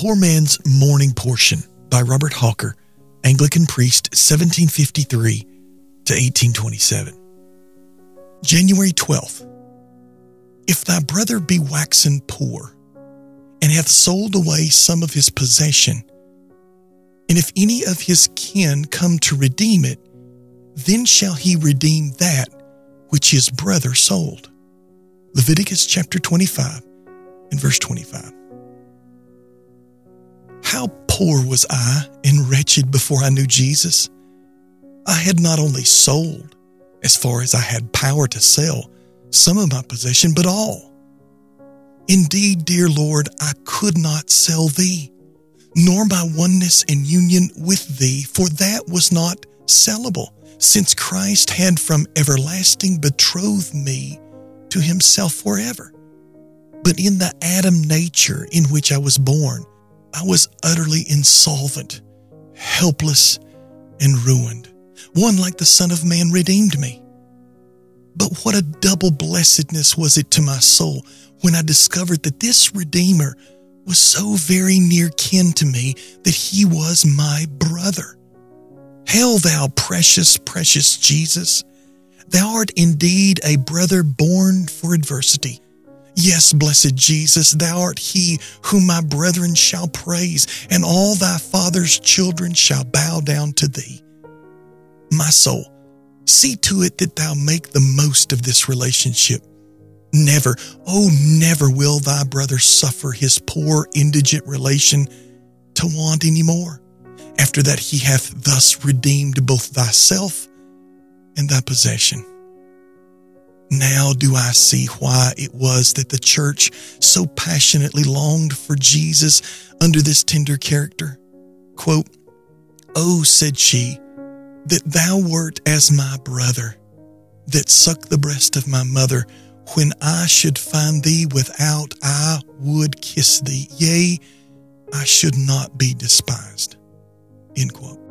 Poor Man's Morning Portion by Robert Hawker, Anglican priest, 1753 to 1827. January 12th. If thy brother be waxen poor, and hath sold away some of his possession, and if any of his kin come to redeem it, then shall he redeem that which his brother sold. Leviticus chapter 25 and verse 25. How poor was I and wretched before I knew Jesus? I had not only sold, as far as I had power to sell, some of my possession, but all. Indeed, dear Lord, I could not sell thee, nor my oneness and union with thee, for that was not sellable, since Christ had from everlasting betrothed me to himself forever. But in the Adam nature in which I was born, I was utterly insolvent, helpless, and ruined. One like the Son of Man redeemed me. But what a double blessedness was it to my soul when I discovered that this Redeemer was so very near kin to me that he was my brother. Hail, thou precious, precious Jesus! Thou art indeed a brother born for adversity. Yes, blessed Jesus, thou art he whom my brethren shall praise, and all thy father's children shall bow down to thee. My soul, see to it that thou make the most of this relationship. Never, oh, never will thy brother suffer his poor, indigent relation to want any more, after that he hath thus redeemed both thyself and thy possession. Now do I see why it was that the church so passionately longed for Jesus under this tender character. Quote, Oh, said she, that thou wert as my brother, that sucked the breast of my mother. When I should find thee without, I would kiss thee. Yea, I should not be despised. End quote.